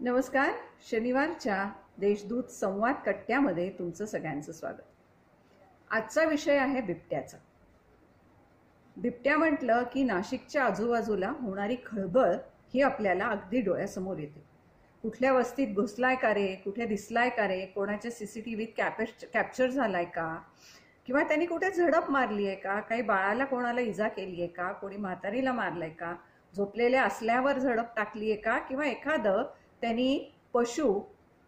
नमस्कार शनिवारच्या देशदूत संवाद कट्ट्यामध्ये तुमचं सगळ्यांचं स्वागत. आजचा विषय आहे बिबट्याचा. बिबट्या म्हटलं की नाशिकच्या आजूबाजूला होणारी खळबळ ही आपल्याला अगदी डोळ्यासमोर येते. कुठल्या वस्तीत घुसलाय का रे? कुठे दिसलाय का रे? कोणाच्या सी सी टी व्हीत कॅपेच कॅप्चर झालाय का? किंवा त्यांनी कुठे झडप मारली आहे का? काही बाळाला कोणाला इजा केली आहे का? कोणी म्हातारीला मारलंय का? झोपलेल्या असल्यावर झडप टाकली आहे का? किंवा एखादं त्यांनी पशु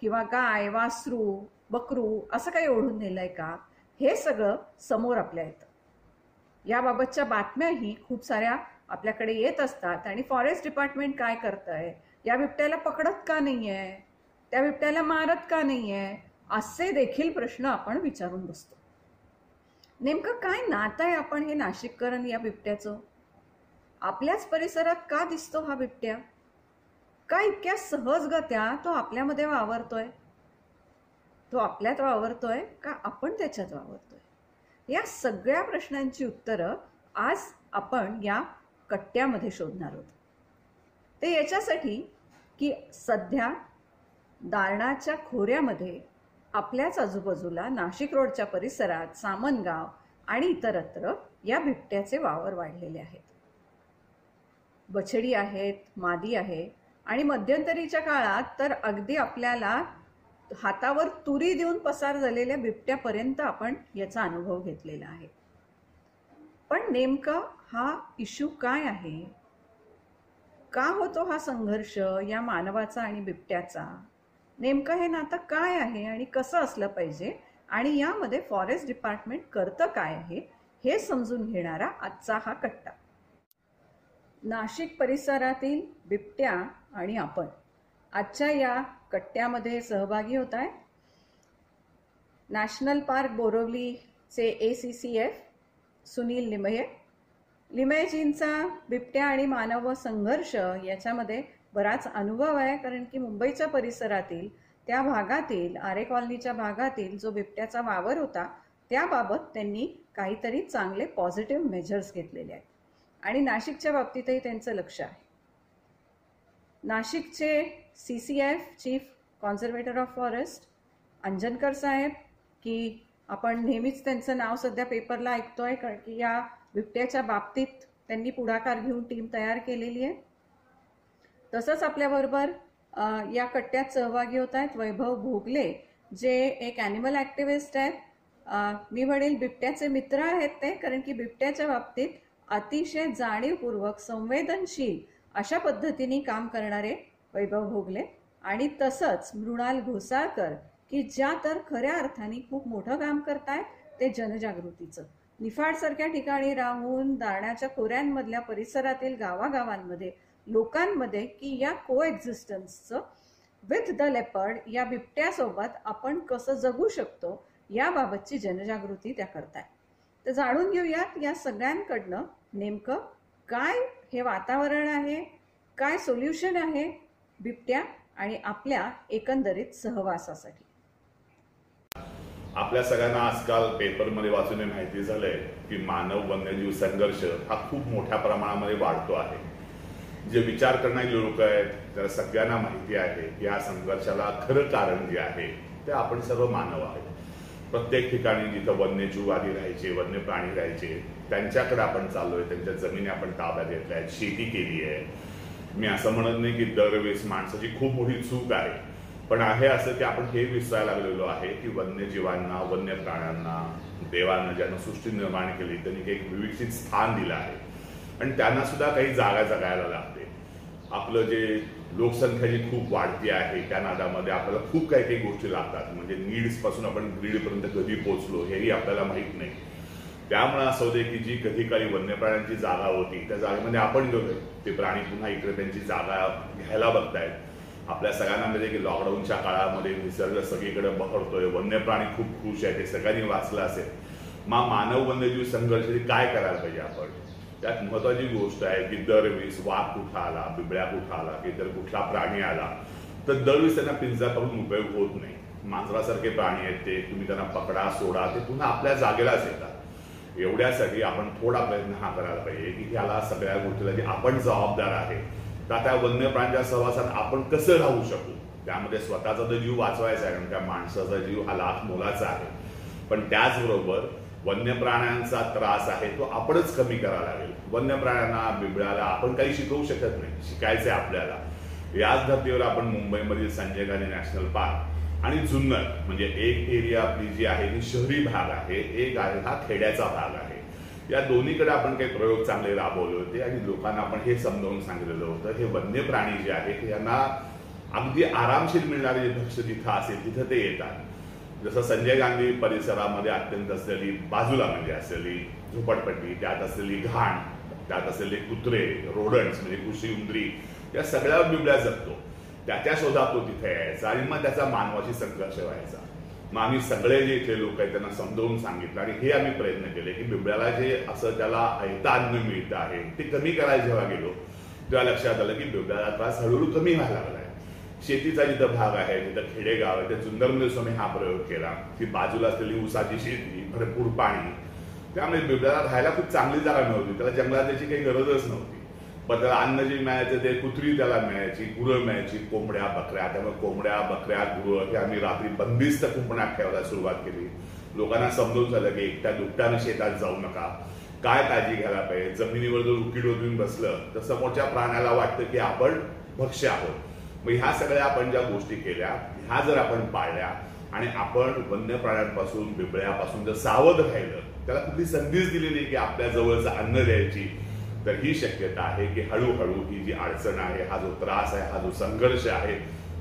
किंवा गाय वासरू बकरू असं काही ओढून नेलंय का? हे सगळं समोर आपल्या येतं याबाबतच्या बातम्याही खूप साऱ्या आपल्याकडे येत असतात. आणि फॉरेस्ट डिपार्टमेंट काय करतंय? या बिबट्याला पकडत का नाही आहे त्या बिबट्याला मारत का नाही आहे असे देखील प्रश्न आपण विचारून बसतो. नेमकं काय नातं आहे आपण हे नाशिककरण या बिबट्याचं? आपल्याच परिसरात का दिसतो हा बिबट्या? का इतक्या सहजगत्या तो आपल्यामध्ये वावरतोय? तो आपल्यात वावरतोय का आपण त्याच्यात वावरतोय? या सगळ्या प्रश्नांची उत्तरं आज आपण या कट्ट्यामध्ये शोधणार आहोत. ते याच्यासाठी की सध्या दारणाच्या खोऱ्यामध्ये आपल्याच आजूबाजूला नाशिक रोडच्या परिसरात सामनगाव आणि इतरत्र या बिबट्याचे वावर वाढलेले आहेत. बछडी आहेत मादी आहे आणि मध्यंतरीच्या काळात तर अगदी आपल्याला हातावर तुरी देऊन पसार झालेल्या बिबट्यापर्यंत आपण याचा अनुभव घेतलेला आहे. पण नेमका हा इश्यू काय आहे? का होतो हा संघर्ष या मानवाचा आणि बिबट्याचा? नेमकं हे नातं काय आहे आणि कसं असलं पाहिजे आणि यामध्ये फॉरेस्ट डिपार्टमेंट करतं काय आहे हे समजून घेणारा आजचा हा कट्टा. नाशिक परिसरातील बिबट्या आणि आपण. आजच्या या कट्ट्यामध्ये सहभागी होत आहे national park बोरवलीचे A C C F Sunil Limaye लिमयजींचा बिबट्या आणि मानव संघर्ष याच्यामध्ये बराच अनुभव आहे कारण की मुंबईच्या परिसरातील त्या भागातील आरे कॉलनीच्या भागातील जो बिबट्याचा वावर होता त्याबाबत त्यांनी काहीतरी चांगले पॉझिटिव्ह मेजर्स घेतलेले आहेत. आणि नाशिकच्या बाबतीतही त्यांचं लक्ष आहे. नाशिकचे C C F chief conservator of forest Anjankar साहेब की आपण नेहमीच त्यांचं नाव सध्या पेपरला ऐकतोय कारण की या बिबट्याच्या बाबतीत त्यांनी पुढाकार घेऊन टीम तयार केलेली आहे. तसंच आपल्याबरोबर या कट्ट्यात सहभागी होत आहेत वैभव भोगले जे एक ॲनिमल ॲक्टिव्हिस्ट आहेत. मी म्हणेल बिबट्याचे मित्र आहेत ते कारण की बिबट्याच्या बाबतीत अतिशय जाणीवपूर्वक संवेदनशील अशा पद्धतीने काम करणारे वैभव भोगले. आणि तसंच मृणाल घोसाळकर की ज्या तर खऱ्या अर्थाने खूप मोठं काम करतायत ते जनजागृतीचं. निफाडसारख्या ठिकाणी राहून दारण्याच्या खोऱ्यांमधल्या परिसरातील गावागावांमध्ये लोकांमध्ये की या को एक्झिस्टन्सचं विथ द लेपर्ड या बिबट्यासोबत आपण कसं जगू शकतो याबाबतची जनजागृती त्या करताय. तर जाणून घेऊयात या सगळ्यांकडनं नेमकं काय हे वातावरण आहे काय सोल्युशन आहे बिबट्या आणि आपल्या एकंदरीत सहवासासाठी. आपल्या सगळ्यांना आजकाल पेपरमध्ये वाचून माहिती झालंय की मानव वन्यजीव संघर्ष हा खूप मोठ्या प्रमाणामध्ये वाढतो आहे. जे विचार करणारी लोक आहेत त्याला सगळ्यांना माहिती आहे की या संघर्षाला खरं कारण जे आहे ते आपण सर्व मानव आहोत. प्रत्येक ठिकाणी जिथं वन्यजीव आधी राहायचे वन्य प्राणी राहायचे त्यांच्याकडे आपण चाललोय त्यांच्या जमिनी आपण ताब्यात घेतल्या आहेत शेती केली आहे. मी असं म्हणत नाही की दरवेळेस माणसाची खूप मोठी चूक आहे पण आहे असं की आपण हे विसरायला लागलेलो आहे की वन्यजीवांना वन्य प्राण्यांना देवांना ज्यांना सृष्टी निर्माण केली त्यांनी एक विविक्षित स्थान दिलं आहे. आणि त्यांना सुद्धा काही जागा जगायला लागते. आपलं जे लोकसंख्या जी खूप वाढती आहे त्या नादामध्ये आपल्याला खूप काही काही गोष्टी लागतात. म्हणजे नीड्सपासून आपण ग्रीडपर्यंत कधी पोहोचलो हेही आपल्याला माहीत नाही. त्यामुळे असं होते की जी कधी काही वन्य प्राण्यांची जागा होती त्या जागेमध्ये आपण गेलोय. ते प्राणी पुन्हा इकडे त्यांची जागा घ्यायला बघतायत. आपल्या सगळ्यांना म्हणजे की लॉकडाऊनच्या काळामध्ये निसर्ग सगळीकडे बहरतोय. वन्य प्राणी खूप खुश आहे ते सगळ्यांनी वाचलं असेल. मग मानव वन्यजीव संघर्ष काय करायला पाहिजे आपण? त्यात महत्वाची गोष्ट आहे की दरवेळेस वाघ कुठं आला बिबळ्या कुठं आला की तर कुठला प्राणी आला तर दरवेळेस त्यांना पिंजरा करून उपयोग होत नाही. मांजरासारखे प्राणी आहेत ते तुम्ही त्यांना पकडा सोडा ते पुन्हा आपल्या जागेलाच येतात. एवढ्यासाठी आपण थोडा प्रयत्न हा करायला पाहिजे की ह्याला सगळ्या गोष्टीला जे आपण जबाबदार आहे तर त्या वन्य प्राण्यांच्या सहवासात आपण कसं राहू शकू? त्यामध्ये स्वतःचा तर जीव वाचवायचा आहे कारण त्या माणसाचा जीव हा लाख मोलाचा आहे. पण त्याचबरोबर वन्य प्राण्यांचा त्रास आहे तो आपणच कमी करावा लागेल. वन्य प्राण्यांना बिबळ्याला आपण काही शिकवू शकत नाही शिकायचं आहे आपल्याला. याच धर्तीवर आपण मुंबईमधील संजय गांधी नॅशनल पार्क आणि जुन्नर म्हणजे एक एरिया आपली जी आहे ही शहरी भाग आहे एक आहे हा खेड्याचा भाग आहे. या दोन्हीकडे आपण काही प्रयोग चांगले राबवले होते आणि लोकांना आपण हे समजावून सांगितलेलं होतं हे वन्य प्राणी जे आहेत यांना अगदी आरामशीर मिळणारे जे भक्ष जिथं असेल तिथं ते येतात. जसं संजय गांधी परिसरामध्ये अत्यंत असलेली बाजूला म्हणजे असलेली झोपडपट्टी त्यात असलेली घाण त्यात असलेले कुत्रे रोडन्स म्हणजे कृषी उंदरी या सगळ्या बिबड्या जगतो. त्याच्या शोधात तो तिथे यायचा आणि मग त्याचा मानवाशी संघर्ष व्हायचा. मग आम्ही सगळे जे इथले लोक आहेत त्यांना समजावून सांगितलं आणि हे आम्ही प्रयत्न केले की बिबड्याला जे असं त्याला ऐता अन्न मिळतं आहे ते कमी करायला जेव्हा गेलो तेव्हा लक्षात आलं की बिबड्याला त्रास हळूहळू कमी व्हायला लागला. शेतीचा जिथं भाग आहे जिथं खेडेगाव आहे त्या जुन्नरमध्ये म्हणजे स्वामी हा प्रयोग केला. की बाजूला असलेली ऊसाची शेती भरपूर पाणी. त्यामुळे बिबड्याला राहायला खूप चांगली जागा नव्हती त्याला जंगलात त्याची काही गरजच नव्हती. पण त्याला अन्न जे मिळायचं ते कुत्री त्याला मिळायची गुरं मिळायची कोंबड्या बकऱ्या. त्यामुळे कोंबड्या बकऱ्या गुरं हे आम्ही रात्री बंदिस्त कुंपणात ठेवायला सुरुवात केली. लोकांना समजून झालं की एकट्या दुपट्यानं शेतात जाऊ नका. काय काळजी घ्यायला पाहिजे? जमिनीवर जर उकीड ओढून बसलं तर समोरच्या प्राण्याला वाटतं की आपण भक्ष्य आहोत. मग ह्या सगळ्या आपण ज्या गोष्टी केल्या ह्या जर आपण पाळल्या आणि आपण वन्य प्राण्यांपासून बिबळ्यापासून जर सावध राहिलं त्याला कुठली संधीच दिलेली की आपल्या जवळचं अन्न द्यायची तर ही शक्यता आहे की हळूहळू ही जी अडचण आहे हा जो त्रास आहे हा जो संघर्ष आहे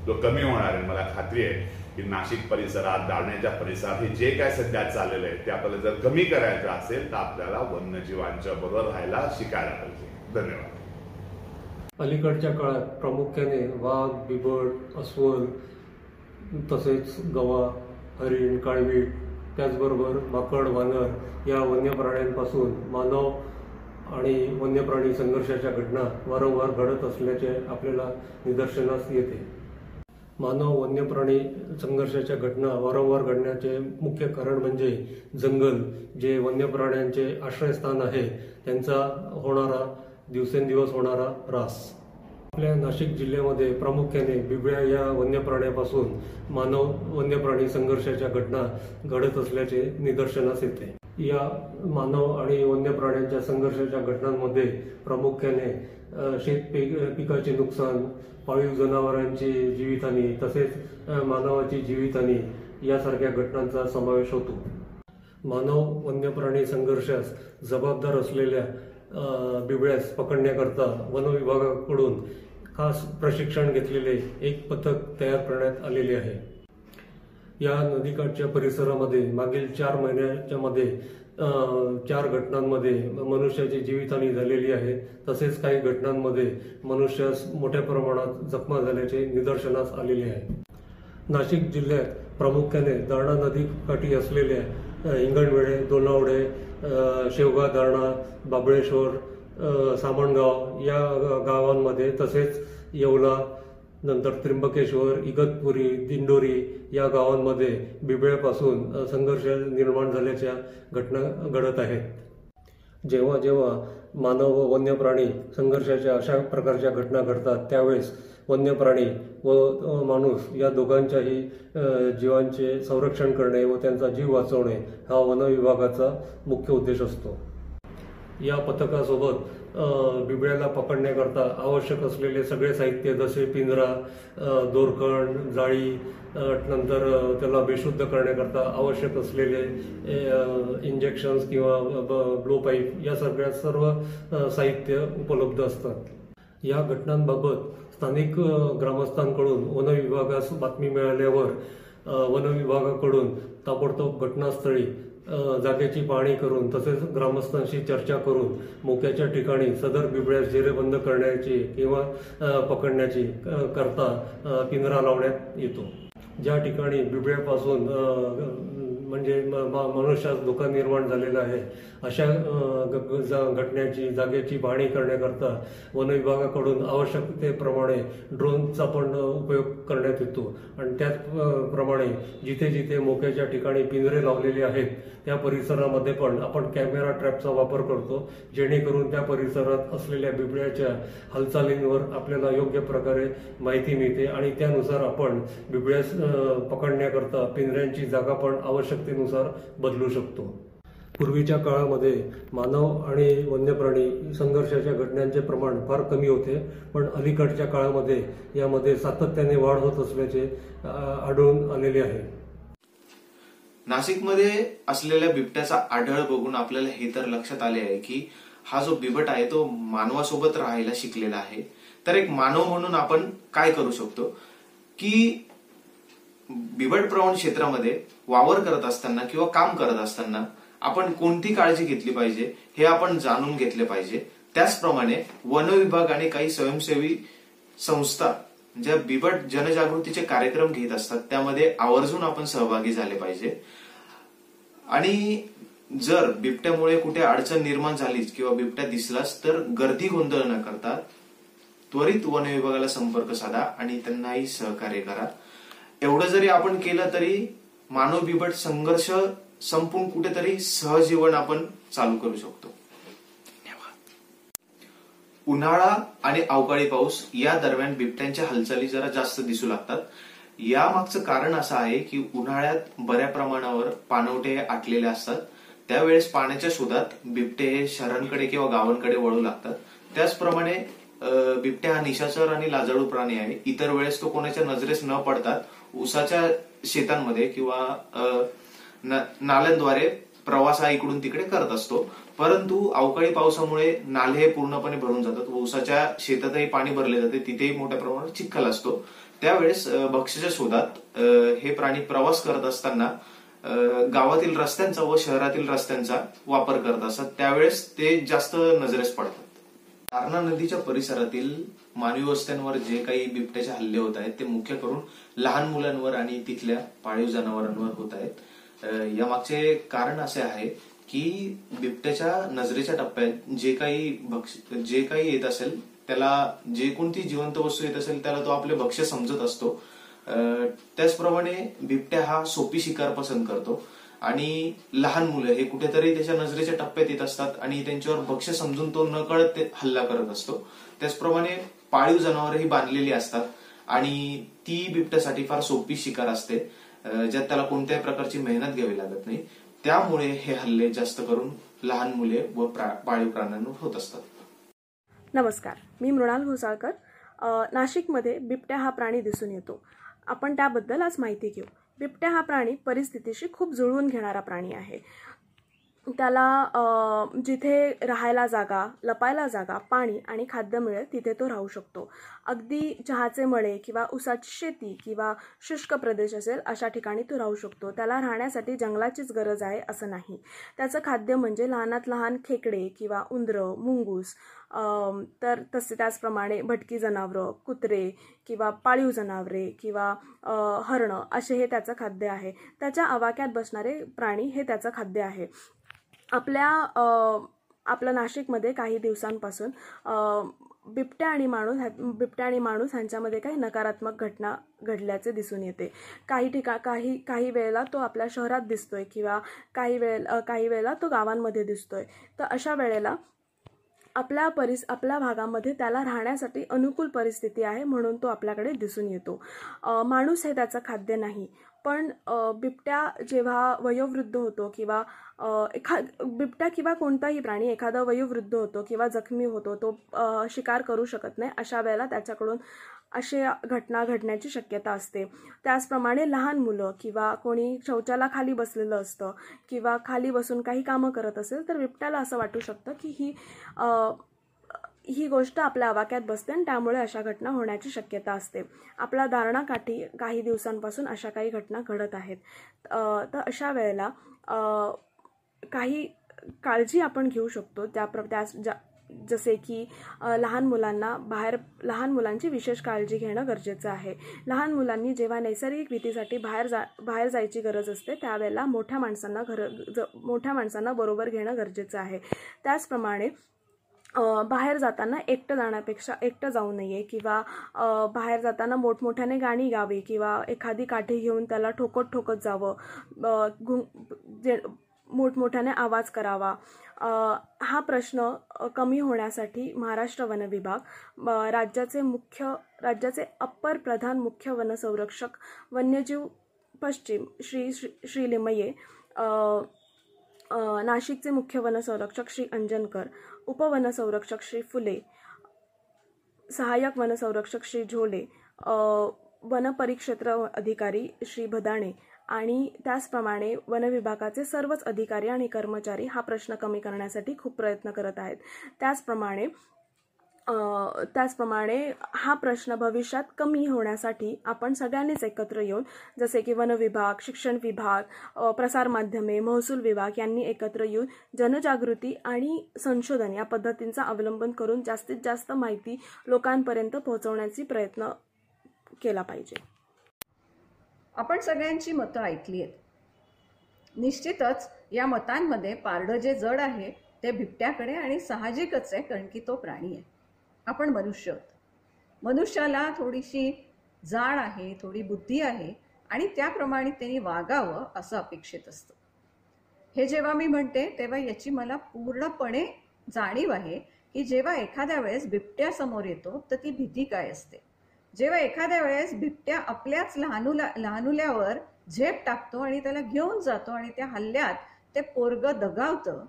तो कमी होणार आहे. मला खात्री आहे की नाशिक परिसरात दावण्याच्या परिसरात हे जे काय सध्या चाललेलं आहे ते आपल्याला जर कमी करायचं असेल तर आपल्याला वन्यजीवांच्या बरोबर राहायला शिकायला पाहिजे. धन्यवाद. अलीकडच्या काळात प्रामुख्याने वाघ बिबट अस्वल तसेच गवा हरिण काळवीट त्याचबरोबर माकड वानर या वन्य प्राण्यांपासून मानव आणि वन्य प्राणी संघर्षाच्या घटना वारंवार घडत असल्याचे आपल्याला निदर्शनास येते. मानव वन्य प्राणी संघर्षाच्या घटना वारंवार घडण्याचे मुख्य कारण म्हणजे जंगल जे वन्य प्राण्यांचे आश्रयस्थान आहे त्यांचा होणारा दिवसेंदिवस होणारा ऱ्हास. आपल्या नाशिक जिल्ह्यामध्ये प्रामुख्याने बिबळ्या या वन्य प्राण्यापासून मानव वन्य प्राणी संघर्षाच्या घटना घडत असल्याचे निदर्शनास येते. या मानव आणि वन्य प्राण्यांच्या संघर्षाच्या घटनांमध्ये प्रामुख्याने शेत पीक पिकाचे नुकसान पाळीव जनावरांची जीवितहानी तसेच मानवाची जीवितहानी यासारख्या घटनांचा समावेश होतो. मानव वन्य प्राणी संघर्षास जबाबदार असलेल्या बिबळ्यास पकडण्याकरता वनविभागाकडून खास प्रशिक्षण घेतलेले एक पथक तयार करण्यात आलेले आहे. या नदीकाठच्या परिसरामध्ये मागील चार महिन्याच्या मध्ये चार घटनांमध्ये मनुष्याची जीवितहानी झालेली आहे. तसेच काही घटनांमध्ये मनुष्यास मोठ्या प्रमाणात जखमा झाल्याचे निदर्शनास आलेले आहे. नाशिक जिल्ह्यात प्रामुख्याने दारणा नदीकाठी असलेल्या अ, दोनावडे शेवगा दारणा बाबळेश्वर सामणगाव या गावांमध्ये तसेच येवला नंतर त्र्यंबकेश्वर इगतपुरी दिंडोरी या गावांमध्ये बिबळ्यापासून संघर्ष निर्माण झाल्याच्या घटना घडत आहेत. जेव्हा जेव्हा मानव व वन्य प्राणी संघर्षाच्या अशा प्रकारच्या घटना घडतात त्यावेळेस वन्य प्राणी व माणूस या दोघांच्याही जीवांचे संरक्षण करणे व त्यांचा जीव वाचवणे हा वन विभागाचा मुख्य उद्देश असतो. या पथकासोबत बिबळ्याला पकडण्याकरता आवश्यक असलेले सगळे साहित्य जसे पिंजरा दोरखंड जाळी नंतर त्याला बेशुद्ध करण्याकरता आवश्यक असलेले इंजेक्शन्स किंवा ब्लो पाईप या सगळ्या सर्व साहित्य उपलब्ध असतात. या घटनांबाबत स्थानिक ग्रामस्थांकडून वन विभागास बातमी मिळाल्यावर वनविभागाकडून वन विभागाकडून ताबडतोब घटनास्थळी जागेची पाहणी करून तसेच ग्रामस्थांशी चर्चा करून मोक्याच्या ठिकाणी सदर बिबळ्यास जेरेबंद करण्याची किंवा पकडण्याची करता पिंजरा लावण्यात येतो. ज्या ठिकाणी बिबळ्यापासून म्हणजे म- मनुष्यास धोका निर्माण झालेला आहे. अशा ग- जा- घटनेची जागेची पाहणी करण्याकरता वनविभागाकडून आवश्यकतेप्रमाणे ड्रोनचा पण उपयोग करण्यात येतो. आणि त्याचप्रमाणे जिथे जिथे मोक्याच्या ठिकाणी पिंजरे लावलेले आहेत त्या परिसरामध्ये पण आपण कॅमेरा ट्रॅपचा वापर करतो जेणेकरून त्या परिसरात असलेल्या बिबळ्याच्या हालचालींवर आपल्याला योग्य प्रकारे माहिती मिळते आणि त्यानुसार आपण बिबळ्यास पकडण्याकरता पिंजऱ्यांची जागा पण आवश्यक आवश्यकतेनुसार बदलू शकतो. पूर्वीच्या काळामध्ये मानव आणि वन्यप्राणी संघर्षाच्या घटनांचे प्रमाण फार कमी होते पण अलीकडच्या काळामध्ये यामध्ये सातत्याने वाढ होत असल्याचे आढळून आलेले आहे. नाशिकमध्ये असलेल्या बिबट्याचा आढळ बघून आपल्याला हे तर लक्षात आले आहे की हा जो बिबट आहे तो मानवासोबत राहायला शिकलेला आहे. तर एक मानव म्हणून आपण काय करू शकतो? की बिबट प्रवण क्षेत्रामध्ये वावर करत असताना किंवा काम करत असताना आपण कोणती काळजी घेतली पाहिजे हे आपण जाणून घेतले पाहिजे. त्याचप्रमाणे वन विभाग आणि काही स्वयंसेवी संस्था ज्या बिबट जनजागृतीचे कार्यक्रम घेत असतात त्यामध्ये आवर्जून आपण सहभागी झाले पाहिजे. आणि जर बिबट्यामुळे कुठे अडचण निर्माण झालीच किंवा बिबट्या दिसलाच तर गर्दी गोंधळ न करता त्वरित वन विभागाला संपर्क साधा आणि त्यांनाही सहकार्य करा. एवढं जरी आपण केलं तरी मानव बिबट संघर्ष संपून कुठेतरी सहजीवन आपण चालू करू शकतो. उन्हाळा आणि अवकाळी पाऊस या दरम्यान बिबट्यांच्या हालचाली जरा जास्त दिसू लागतात. यामागचं कारण असं आहे की उन्हाळ्यात बऱ्या प्रमाणावर पाणवठे आटलेले असतात. त्यावेळेस पाण्याच्या शोधात बिबटे हे शहरांकडे किंवा गावांकडे वळू लागतात. त्याचप्रमाणे बिबट्या हा निशाचर आणि लाजाळू प्राणी आहे. इतर वेळेस तो कोणाच्या नजरेस न पडतात उसाच्या शेतांमध्ये किंवा अं, नाल्यांद्वारे प्रवास हा इकडून तिकडे करत असतो. परंतु अवकाळी पावसामुळे नाले हे पूर्णपणे भरून जातात व उसाच्या शेतातही पाणी भरले जाते तिथेही मोठ्या प्रमाणात चिखल असतो. त्यावेळेस भक्ष्याच्या शोधात हे प्राणी प्रवास करत असताना अं, गावातील रस्त्यांचा व शहरातील रस्त्यांचा वापर करत असतात. त्यावेळेस ते जास्त नजरेस पडतात. तारणा नदीच्या परिसरातील मानवी वस्त्यांवर जे काही बिबट्याचे हल्ले होत आहेत ते मुख्य करून लहान मुलांवर आणि तिथल्या पाळीव जनावरांवर होत आहेत. यामागचे कारण असे आहे की बिबट्याच्या नजरेच्या टप्प्यात जे काही भक्ष जे काही येत असेल त्याला जे कोणती जिवंत वस्तू येत असेल त्याला तो आपले भक्ष्य समजत असतो. त्याचप्रमाणे बिबट्या हा सोपी शिकार पसंत करतो. आणि लहान मुलं हे कुठेतरी त्याच्या नजरेच्या टप्प्यात येत असतात आणि त्यांच्यावर भक्ष्य समजून तो न कळत ते हल्ला करत असतो. त्याचप्रमाणे पाळीव जनावरही बांधलेली असतात आणि ती बिबट्यासाठी फार सोपी शिकार असते ज्यात त्याला कोणत्याही प्रकारची मेहनत घ्यावी लागत नाही. त्यामुळे हे हल्ले जास्त करून लहान मुले व प्रा- पाळीव प्राण्यांवर होत असतात. नमस्कार मी मृणाल घोसाळकर. नाशिकमध्ये बिबट्या हा प्राणी दिसून येतो. आपण त्याबद्दल आज माहिती घेऊ. बिबट्या हा प्राणी परिस्थितीशी खूप जुळवून घेणारा प्राणी आहे. त्याला जिथे राहायला जागा लपायला जागा पाणी आणि खाद्य मिळेल तिथे तो राहू शकतो. अगदी चहाचे मळे किंवा ऊसाची शेती किंवा शुष्क प्रदेश असेल अशा ठिकाणी तो राहू शकतो. त्याला राहण्यासाठी जंगलाचीच गरज आहे असं नाही. त्याचं खाद्य म्हणजे लहानात लहान खेकडे किंवा उंदरं मुंगूस तर तसे त्याचप्रमाणे भटकी जनावरं कुत्रे किंवा पाळीव जनावरे किंवा हरणं असे हे त्याचं खाद्य आहे. त्याच्या आवाक्यात बसणारे प्राणी हे त्याचं खाद्य आहे. आपल्या आपल्या नाशिकमध्ये काही दिवसांपासून बिबट्या आणि माणूस ह्या- बिबट्या आणि माणूस ह्यांच्यामध्ये काही नकारात्मक घटना घडल्याचे दिसून येते. काही ठिका काही काही वेळेला तो आपल्या शहरात दिसतोय किंवा काही वेळ काही वेळेला तो गावांमध्ये दिसतोय. तर अशा वेळेला आपल्या परिस आपल्या भागामध्ये त्याला राहण्यासाठी अनुकूल परिस्थिती आहे म्हणून तो आपल्याकडे दिसून येतो. माणूस हे त्याचं खाद्य नाही. पण बिबट्या जेव्हा वयोवृद्ध होतो किंवा एखाद एखा बिबट्या किंवा कोणताही प्राणी एखादा वयोवृद्ध होतो किंवा जखमी होतो तो शिकार करू शकत नाही अशा वेळेला त्याच्याकडून असे घटना घडण्याची शक्यता असते. त्याचप्रमाणे लहान मुलं किंवा कोणी शौचाला खाली बसलेलं असतं किंवा खाली बसून काही कामं करत असेल तर बिबट्याला असं वाटू शकतं की ही ही गोष्ट आपल्या आवाक्यात बसते आणि त्यामुळे अशा घटना होण्याची शक्यता असते. आपल्या दारणाकाठी काही दिवसांपासून अशा काही घटना घडत आहेत. तर अशा वेळेला काही काळजी आपण घेऊ शकतो. त्या प्र त्या ज्या जसे की लहान मुलांना बाहेर लहान मुलांची विशेष काळजी घेणं गरजेचं आहे. लहान मुलांनी जेव्हा नैसर्गिक भीतीसाठी बाहेर जा बाहेर जायची गरज असते त्यावेळेला मोठ्या माणसांना घर ज मोठ्या माणसांना बरोबर घेणं गरजेचं आहे. त्याचप्रमाणे बाहेर जाताना एकटं जाण्यापेक्षा एकटं जाऊ नये किंवा बाहेर जाताना मोठमोठ्याने गाणी गावी किंवा एखादी काठी घेऊन त्याला ठोकत ठोकत जावं. अ, जे मोठमोठ्याने आवाज करावा. हा प्रश्न कमी होण्यासाठी महाराष्ट्र वन विभाग राज्याचे मुख्य राज्याचे अप्पर प्रधान मुख्य वनसंरक्षक वन्यजीव पश्चिम श्री श्री श्रीलिमये नाशिकचे मुख्य वनसंरक्षक श्री अंजनकर उपवनसंरक्षक श्री फुले सहाय्यक वनसंरक्षक श्री झोले वनपरिक्षेत्र अधिकारी श्री भदाणे आणि त्याचप्रमाणे वनविभागाचे सर्वच अधिकारी आणि कर्मचारी हा प्रश्न कमी करण्यासाठी खूप प्रयत्न करत आहेत. त्याचप्रमाणे त्याचप्रमाणे हा प्रश्न भविष्यात कमी होण्यासाठी आपण सगळ्यांनीच एकत्र येऊन जसे की वन विभाग शिक्षण विभाग प्रसारमाध्यमे महसूल विभाग यांनी एकत्र येऊन जनजागृती आणि संशोधन या पद्धतींचा अवलंबन करून जास्तीत जास्त माहिती लोकांपर्यंत पोहोचवण्याची प्रयत्न केला पाहिजे. आपण सगळ्यांची मतं ऐकली आहेत. निश्चितच या मतांमध्ये पारडं जे जड आहे ते बिबट्याकडे आणि साहजिकच आहे कारण की तो प्राणी आहे. आपण मनुष्य आहोत. मनुष्याला थोडीशी जाण आहे थोडी बुद्धी आहे आणि त्याप्रमाणे त्यांनी वागावं असं अपेक्षित असतं. हे जेव्हा मी म्हणते तेव्हा याची मला पूर्णपणे जाणीव आहे की जेव्हा एखाद्या वेळेस बिबट्या समोर येतो तर ती भीती काय असते? जेव्हा एखाद्या वेळेस बिबट्या आपल्याच लहानुला लहानुल्यावर झेप टाकतो आणि त्याला घेऊन जातो आणि त्या हल्ल्यात ते पोरग दगावतं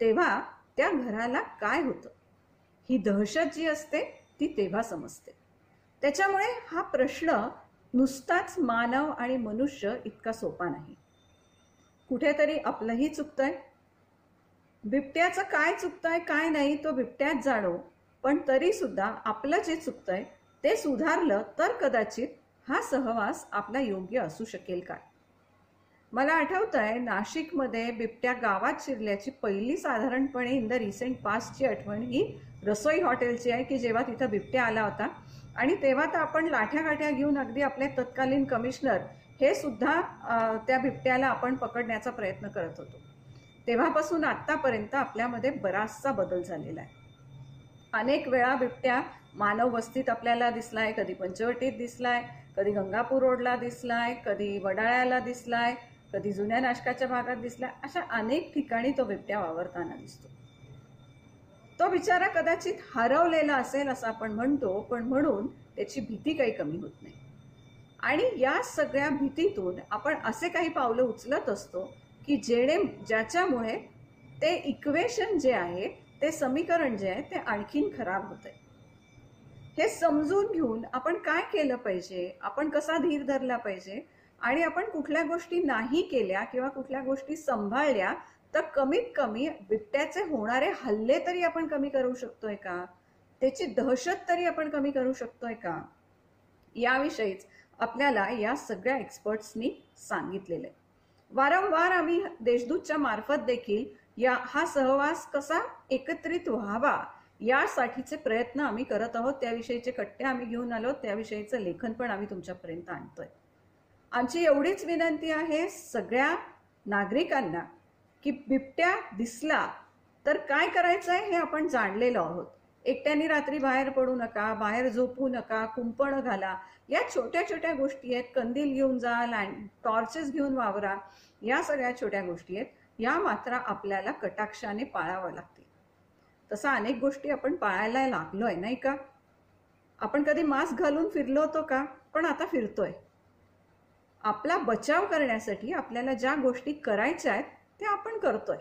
तेव्हा त्या घराला काय होतं? ही दहशत जी असते ती तेव्हा समजते. त्याच्यामुळे हा प्रश्न नुसताच मानव आणि मनुष्य इतका सोपा नाही. कुठेतरी आपलंही चुकतंय. बिबट्याचं काय चुकतंय काय नाही तो बिबट्यात जाणो. पण तरी सुद्धा आपलं जे चुकतंय ते सुधारलं तर कदाचित हा सहवास आपला योग्य असू शकेल काय? मला आठवतंय आहे नाशिकमध्ये बिबट्या गावात शिरल्याची पहिली साधारणपणे इन द रिसेंट पास्टची आठवण ही रसोई हॉटेलची आहे की जेव्हा तिथं बिबट्या आला होता. आणि तेव्हा तर आपण लाठ्या गाठ्या घेऊन अगदी आपले तत्कालीन कमिशनर हे सुद्धा त्या बिबट्याला आपण पकडण्याचा प्रयत्न करत होतो. तेव्हापासून आत्तापर्यंत आपल्यामध्ये बराचसा बदल झालेला आहे. अनेक वेळा बिबट्या मानव वस्तीत आपल्याला दिसलाय कधी पंचवटीत दिसलाय कधी गंगापूर रोडला दिसलाय कधी वडाळ्याला दिसलाय कधी जुन्या नाशकाच्या भागात दिसलाय अशा अनेक ठिकाणी तो बिबट्या वावरताना दिसतो. तो बिचारा कदाचित हरवलेला असेल असं आपण म्हणतो पण म्हणून त्याची भीती काही कमी होत नाही. आणि या सगळ्या भीतीतून आपण असे काही पावलं उचलत असतो की जेणे ज्याच्यामुळे ते इक्वेशन जे आहे ते समीकरण जे आहे ते आणखीन खराब होत आहे हे समजून घेऊन आपण काय केलं पाहिजे? आपण कसा धीर धरला पाहिजे? आणि आपण कुठल्या गोष्टी नाही केल्या किंवा कुठल्या गोष्टी सांभाळल्या तर कमीत कमी बिबट्याचे होणारे हल्ले तरी आपण कमी करू शकतोय का? त्याची दहशत तरी आपण कमी करू शकतोय का? याविषयीच आपल्याला या सगळ्या एक्सपर्ट्सनी सांगितलेलं आहे वारंवार आम्ही देशदूतच्या मार्फत देखील या हा सहवास कसा एकत्रित व्हावा यासाठीचे प्रयत्न आम्ही करत आहोत. त्याविषयीचे कट्टे आम्ही घेऊन आलो. त्याविषयीचं लेखन पण आम्ही तुमच्यापर्यंत आणतोय. आमची एवढीच विनंती आहे सगळ्या नागरिकांना की बिबट्या दिसला तर काय करायचं आहे हे आपण जाणलेलो आहोत. एकट्याने रात्री बाहेर पडू नका बाहेर झोपू नका कुंपण घाला. या छोट्या छोट्या गोष्टी आहेत. कंदील घेऊन जा लँड टॉर्चेस घेऊन वावरा. या सगळ्या छोट्या गोष्टी आहेत. या मात्र आपल्याला कटाक्षाने पाळाव्या लागतील तसा अनेक गोष्टी आपण पाळायला लागलोय नाही का? आपण कधी मास्क घालून फिरलो होतो का? पण आता फिरतोय. आपला बचाव करण्यासाठी आपल्याला ज्या गोष्टी करायच्या आहेत ते आपण करतोय.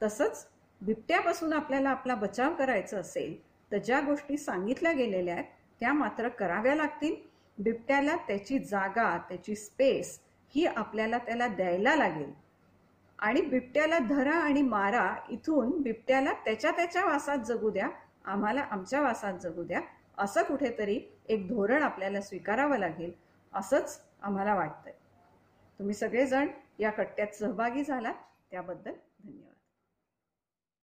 तसंच बिबट्यापासून आपल्याला आपला बचाव करायचा असेल तर ज्या गोष्टी सांगितल्या गेलेल्या आहेत त्या मात्र कराव्या लागतील. बिबट्याला त्याची जागा त्याची स्पेस ही आपल्याला त्याला द्यायला लागेल. आणि बिबट्याला धरा आणि मारा इथून बिबट्याला त्याच्या त्याच्या वासात जगू द्या आम्हाला आमच्या वासात जगू द्या असं कुठेतरी एक धोरण आपल्याला स्वीकारावं लागेल असंच आम्हाला वाटतंय. तुम्ही सगळेजण या कट्ट्यात सहभागी झालात. त्याबद्दल